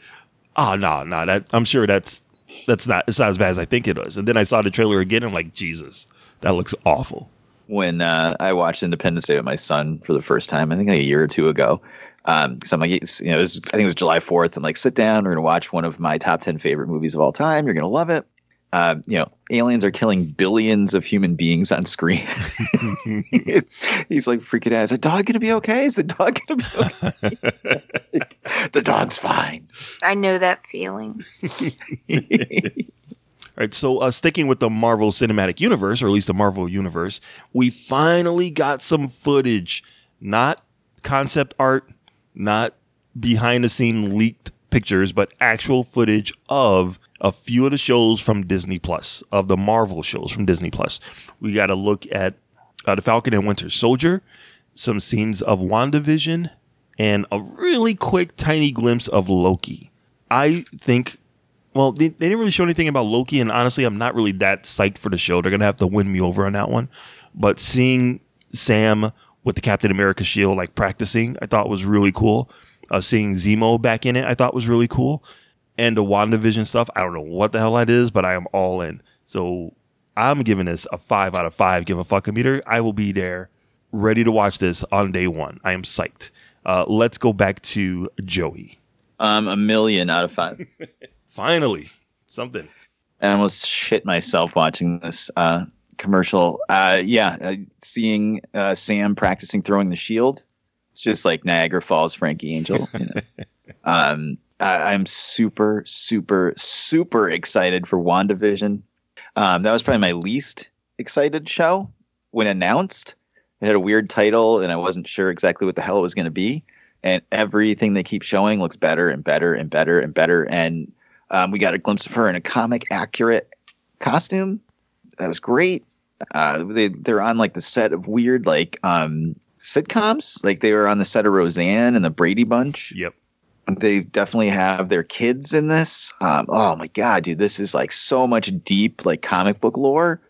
G: oh no, no, that I'm sure that's that's not it's not as bad as I think it was. And then I saw the trailer again. I'm like, Jesus, that looks awful.
E: when uh, I watched Independence Day with my son for the first time, I think like a year or two ago. Um, so I'm like, you know, it was, I think it was July 4th. I'm like, sit down. We're going to watch one of my top 10 favorite movies of all time. You're going to love it. Uh, you know, aliens are killing billions of human beings on screen. <laughs> He's like freaking out. Is the dog going to be okay? Is the dog going to be okay? <laughs> the dog's fine.
F: I know that feeling. <laughs>
G: All right, so uh, sticking with the Marvel Cinematic Universe, or at least the Marvel Universe, we finally got some footage, not concept art, not behind the scene leaked pictures, but actual footage of a few of the shows from Disney Plus, of the Marvel shows from Disney Plus. We got to look at uh, the Falcon and Winter Soldier, some scenes of WandaVision, and a really quick, tiny glimpse of Loki. I think well, they, they didn't really show anything about Loki, and honestly, I'm not really that psyched for the show. They're gonna have to win me over on that one. But seeing Sam with the Captain America shield like practicing, I thought was really cool. Uh, seeing Zemo back in it, I thought was really cool. And the WandaVision stuff, I don't know what the hell that is, but I am all in. So I'm giving this a five out of five. Give a fuck a meter. I will be there, ready to watch this on day one. I am psyched. Uh, let's go back to Joey.
E: Um, a million out of five. <laughs>
G: Finally, something.
E: I almost shit myself watching this uh, commercial. Uh, yeah, uh, seeing uh, Sam practicing throwing the shield. It's just like Niagara Falls, Frankie Angel. You know? <laughs> um, I, I'm super, super, super excited for WandaVision. Um, that was probably my least excited show when announced. It had a weird title, and I wasn't sure exactly what the hell it was going to be. And everything they keep showing looks better and better and better and better. And um, we got a glimpse of her in a comic accurate costume. That was great. Uh, they they're on like the set of weird like um, sitcoms. Like they were on the set of Roseanne and the Brady Bunch.
G: Yep.
E: They definitely have their kids in this. Um, oh my god, dude, this is like so much deep like comic book lore.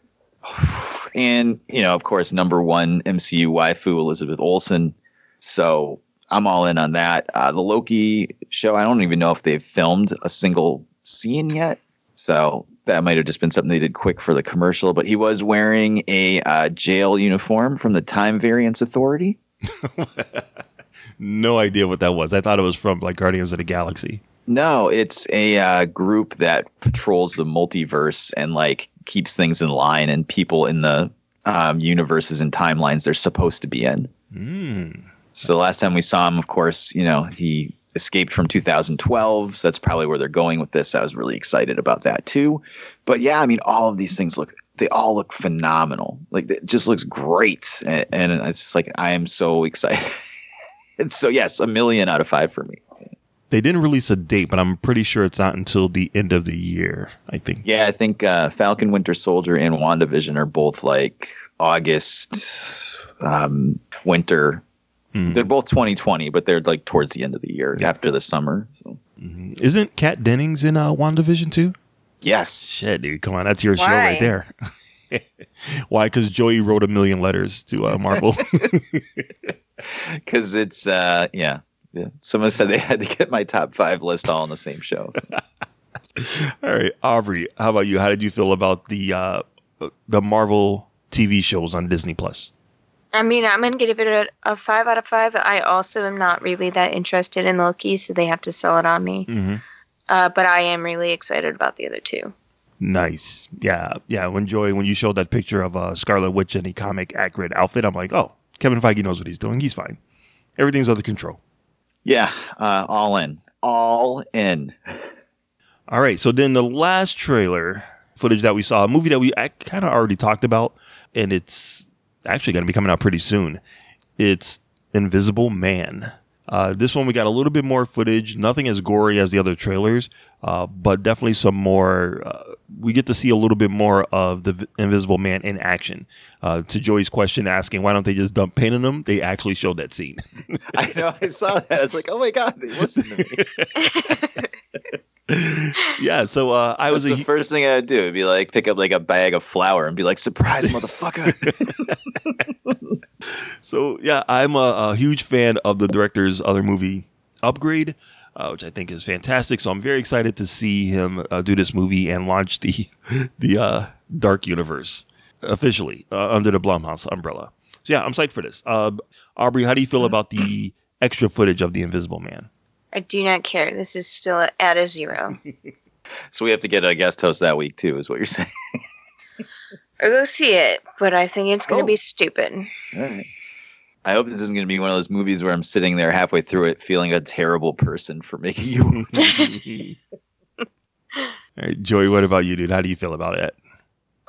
E: <sighs> And you know, of course, number one MCU waifu Elizabeth Olsen. So I'm all in on that. Uh, the Loki show, I don't even know if they've filmed a single scene yet. So that might have just been something they did quick for the commercial. But he was wearing a uh, jail uniform from the Time Variance Authority. <laughs>
G: No idea what that was. I thought it was from like Guardians of the Galaxy.
E: No, it's a uh, group that patrols the multiverse and like keeps things in line and people in the um, universes and timelines they're supposed to be in.
G: Mm.
E: So the last time we saw him, of course, you know, he escaped from 2012. So that's probably where they're going with this. I was really excited about that too. But yeah, I mean, all of these things look, they all look phenomenal. Like it just looks great. And, and it's just like, I am so <laughs> excited. And <laughs> so, yes, a million out of five for me.
G: They didn't release a date, but I'm pretty sure it's not until the end of the year. I think.
E: Yeah, I think uh, Falcon Winter Soldier and WandaVision are both like August, um, winter.
G: Mm.
E: They're both 2020, but they're like towards the end of the year after the summer. So
G: Isn't Kat Dennings in uh, WandaVision too?
E: yes,
G: Shit, dude, come on, that's your show right there. <laughs> <laughs> Why? Because Joey wrote a million letters to uh, Marvel. <laughs>
E: because it's uh, yeah, yeah. Someone said they had to get my top five list all on the same show. so. <laughs>
G: All right, Aubrey, how about you? How did you feel about the uh, the Marvel TV shows on Disney Plus?
F: I mean, I'm gonna give it a, a five out of five. I also am not really that interested in Loki, so they have to sell it on me.
G: Mm-hmm.
F: Uh, but I am really excited about the other two.
G: Nice, yeah, yeah. When Joey, when you showed that picture of uh, Scarlet Witch in the comic accurate outfit, I'm like, oh, Kevin Feige knows what he's doing. He's fine. Everything's under control.
E: Yeah, uh, all in, all in.
G: All right. So then the last trailer footage that we saw, a movie that we kind of already talked about, and it's actually going to be coming out pretty soon. It's Invisible Man. Uh, this one we got a little bit more footage, nothing as gory as the other trailers, uh, but definitely some more. Uh, we get to see a little bit more of the V- Invisible Man in action. Uh, to Joey's question, asking why don't they just dump paint on him? They actually showed that scene. <laughs>
E: I know. I saw that. I was like, oh my god, they listen to me. <laughs>
G: yeah. So uh, I was
E: That's
G: a
E: the first thing I'd do. Would be like pick up like a bag of flour and be like, surprise, motherfucker. <laughs> <laughs>
G: So yeah, I'm a, a huge fan of the director's other movie, Upgrade, uh, which I think is fantastic. So I'm very excited to see him uh, do this movie and launch the <laughs> the uh, Dark Universe officially uh, under the Blumhouse umbrella. So yeah, I'm psyched for this. Uh, Aubrey, how do you feel about the extra footage of the Invisible Man?
F: I do not care. This is still at a zero. <laughs>
E: so we have to get a guest host that week too, is what you're <laughs> saying.
F: I'll go see it, but I think it's gonna
E: Oh.
F: be stupid.
E: All right. I hope this isn't going to be one of those movies where I'm sitting there halfway through it feeling a terrible person for making you. <laughs>
G: All right, Joey, what about you, dude? How do you feel about it?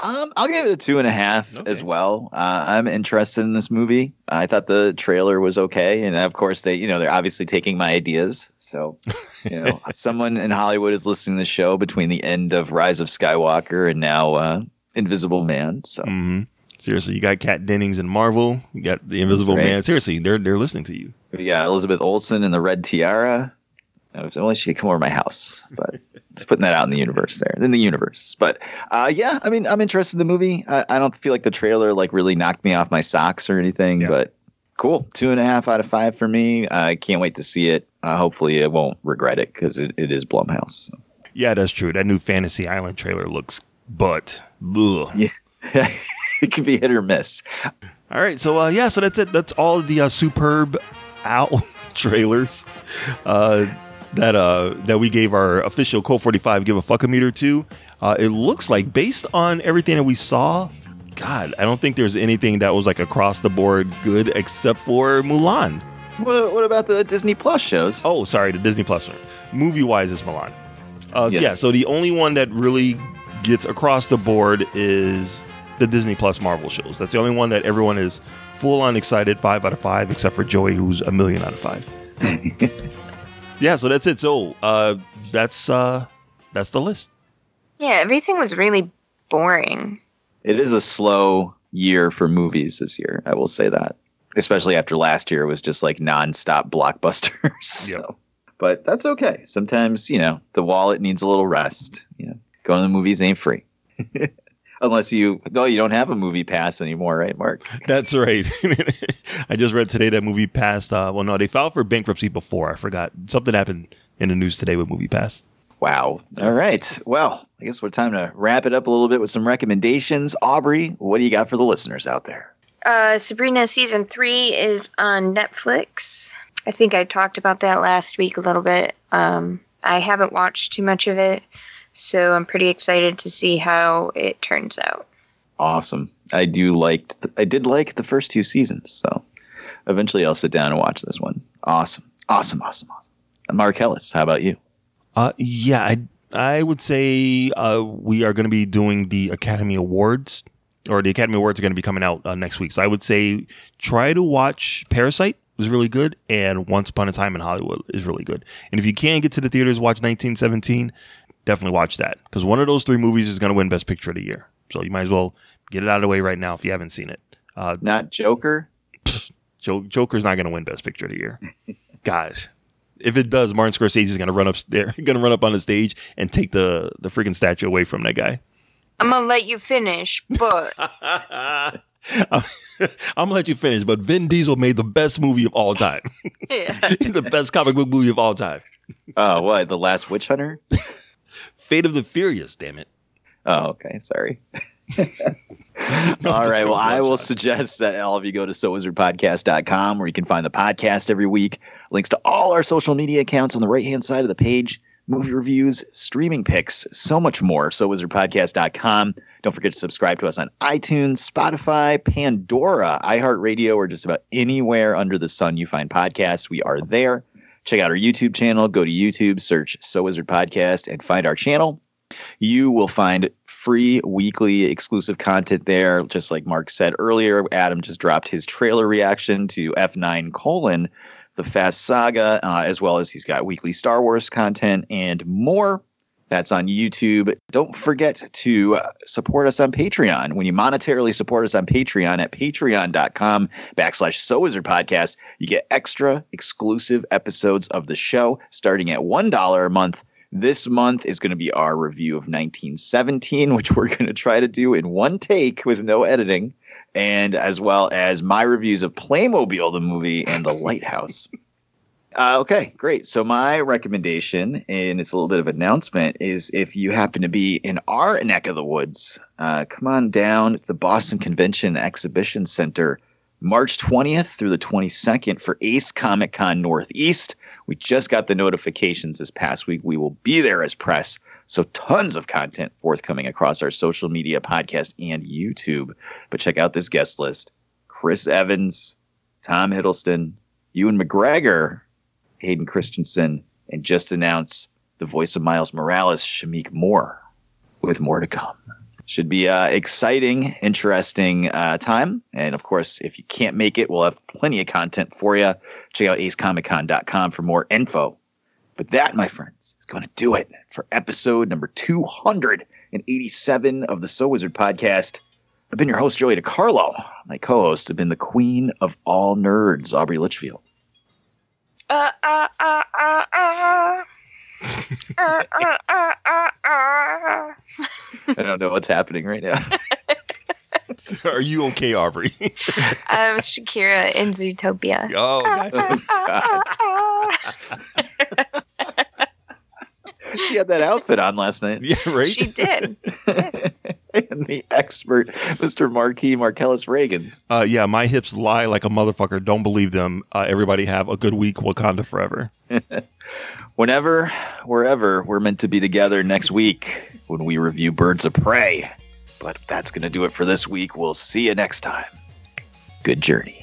E: Um, I'll give it a two and a half
G: Okay.
E: as well. Uh, I'm interested in this movie. I thought the trailer was okay, and of course they, you know, they're obviously taking my ideas. So, <laughs> you know, someone in Hollywood is listening to the show between the end of Rise of Skywalker and now uh, Invisible Man. So,
G: hmm Seriously, you got Kat Dennings and Marvel. You got the Invisible
E: right.
G: Man. Seriously, they're they're listening to you.
E: yeah, Elizabeth Olsen and the Red Tiara. I was only she could come over my house, but <laughs> just putting that out in the universe there, in the universe. But uh, yeah, I mean, I'm interested in the movie. I, I don't feel like the trailer like really knocked me off my socks or anything,
G: Yeah.
E: but cool. Two and a half out of five for me. I can't wait to see it. Uh, hopefully, I won't regret it because it, it is Blumhouse. So.
G: Yeah, that's true. That new Fantasy Island trailer looks but ugh.
E: Yeah, <laughs> it could be hit or miss.
G: All right, so uh, yeah, so that's it. That's all the uh, superb owl <laughs> trailers uh, that uh, that we gave our official Colt 45 give a fuck a meter to. Uh, it looks like based on everything that we saw, God, I don't think there's anything that was like across the board good except for Mulan.
E: What, what about the Disney Plus shows?
G: Oh, sorry, the Disney Plus one. Movie wise, is Mulan. Uh, so
E: Yeah.
G: yeah, so the only one that really gets across the board is the Disney Plus Marvel shows. That's the only one that everyone is full on excited, five out of five, except for Joey, who's a million out of five. <laughs> yeah, so that's it. So uh, that's uh, that's the list.
F: Yeah, everything was really boring.
E: It is a slow year for movies this year. I will say that, especially after last year was just like nonstop blockbusters. <laughs> so. But that's okay. Sometimes you know the wallet needs a little rest. You know, going to the movies ain't free. <laughs> Unless you, no, you don't have a movie pass anymore, right, Mark? <laughs>
G: That's right. <laughs> I just read today that movie pass Uh, well, no, they filed for bankruptcy before. I forgot something happened in the news today with Movie Pass.
E: Wow. All right. Well, I guess we're time to wrap it up a little bit with some recommendations. Aubrey, what do you got for the listeners out there?
F: Uh, Sabrina season three is on Netflix. I think I talked about that last week a little bit. Um, I haven't watched too much of it, so I'm pretty excited to see how it turns out.
E: Awesome. I do like. I did like the first two seasons, so eventually I'll sit down and watch this one. Awesome. Awesome. Awesome. Awesome. Mark Ellis, how about you?
G: Uh, yeah, I I would say uh, we are going to be doing the Academy Awards, or the Academy Awards are going to be coming out uh, next week. So I would say try to watch Parasite was really good, and Once Upon a Time in Hollywood is really good. And if you can't get to the theaters, watch 1917. Definitely watch that because one of those three movies is going to win Best Picture of the year. So you might as well get it out of the way right now if you haven't seen it. Uh,
E: Not Joker.
G: Joker's not going to win Best Picture of the year. <laughs> Gosh, if it does, Martin Scorsese is going to run up <laughs> there, going to run up on the stage and take the the freaking statue away from that guy.
F: I'm gonna let you finish, but <laughs>
G: I'm, gonna let you finish. But Vin Diesel made the best movie of all time,
F: yeah.
G: the best comic book movie of all time.
E: Oh, what? The Last Witch Hunter?
G: Fate of the Furious. Damn it.
E: Oh, okay. Sorry. <laughs> all right. Well, I will suggest that all of you go to sowizardpodcast.com where you can find the podcast every week, links to all our social media accounts on the right hand side of the page, movie reviews, streaming picks, so much more. SoWizardPodcast.com. Don't forget to subscribe to us on iTunes, Spotify, Pandora, iHeartRadio, or just about anywhere under the sun you find podcasts. We are there. Check out our YouTube channel. Go to YouTube, search So Wizard Podcast, and find our channel. You will find free weekly exclusive content there. Just like Mark said earlier, Adam just dropped his trailer reaction to F9 colon, the Fast Saga, uh, as well as he's got weekly Star Wars content and more. That's on YouTube. Don't forget to uh, support us on Patreon. When you monetarily support us on Patreon at patreon.com backslash So Wizard Podcast, you get extra exclusive episodes of the show starting at $1 a month. This month is going to be our review of 1917, which we're going to try to do in one take with no editing, and as well as my reviews of Playmobil, the movie, and The Lighthouse. Uh, okay, great. So my recommendation, and it's a little bit of announcement, is if you happen to be in our neck of the woods, uh, come on down to the Boston Convention Exhibition Center, March 20th through the 22nd for Ace Comic Con Northeast. We just got the notifications this past week. We will be there as press. So tons of content forthcoming across our social media, podcast, and YouTube. But check out this guest list: Chris Evans, Tom Hiddleston, Ewan McGregor, Hayden Christensen, and just announced the voice of Miles Morales, Shameik Moore, with more to come. Should be uh, exciting, interesting uh, time. And of course, if you can't make it, we'll have plenty of content for you. Check out acecomiccon.com for more info. But that, my friends, is going to do it for episode number 287 of the So Wizard podcast. I've been your host, Joey DiCarlo. My co hosts have been the queen of all nerds, Aubrey Litchfield.
F: Uh, uh, uh, uh, uh. uh, uh, uh, uh, uh.
E: I don't know what's happening right now. <laughs>
G: Are you okay, Aubrey?
F: I'm <laughs> Shakira in Zootopia.
G: oh, gotcha. <laughs>
E: she had that outfit on last night.
G: yeah, right.
F: She did. <laughs>
E: and the expert, Mr. Marquis Marcellus Reagans.
G: Uh, yeah, my hips lie like a motherfucker. Don't believe them. Uh, everybody have a good week. Wakanda forever. <laughs>
E: Whenever, wherever, we're meant to be together next week when we review Birds of Prey. But that's going to do it for this week. We'll see you next time. Good journey.